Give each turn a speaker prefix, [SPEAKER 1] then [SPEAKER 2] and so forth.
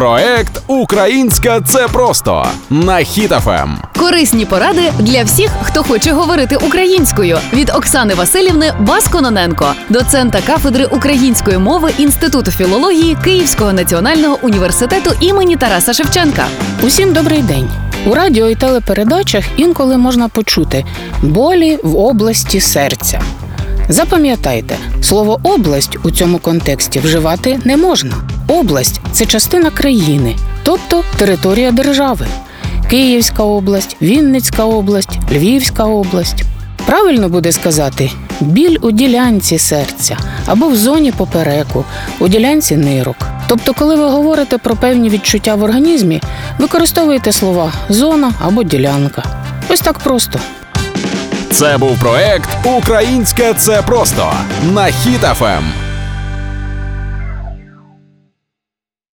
[SPEAKER 1] Проект Українська це просто на Ем. Хіт-ФМ.
[SPEAKER 2] Корисні поради для всіх, хто хоче говорити українською від Оксани Васильівни Баскононенко, доцента кафедри української мови Інституту філології Київського національного університету імені Тараса Шевченка.
[SPEAKER 3] Усім добрий день. У радіо і телепередачах інколи можна почути болі в області серця. Запам'ятайте, слово область у цьому контексті вживати не можна. Область це частина країни, тобто територія держави. Київська область, Вінницька область, Львівська область. Правильно буде сказати біль у ділянці серця або в зоні попереку, у ділянці нирок. Тобто, коли ви говорите про певні відчуття в організмі, використовуєте слова зона або ділянка. Ось так просто.
[SPEAKER 1] Це був проект Українська це просто на Ем. Хіт-ФМ.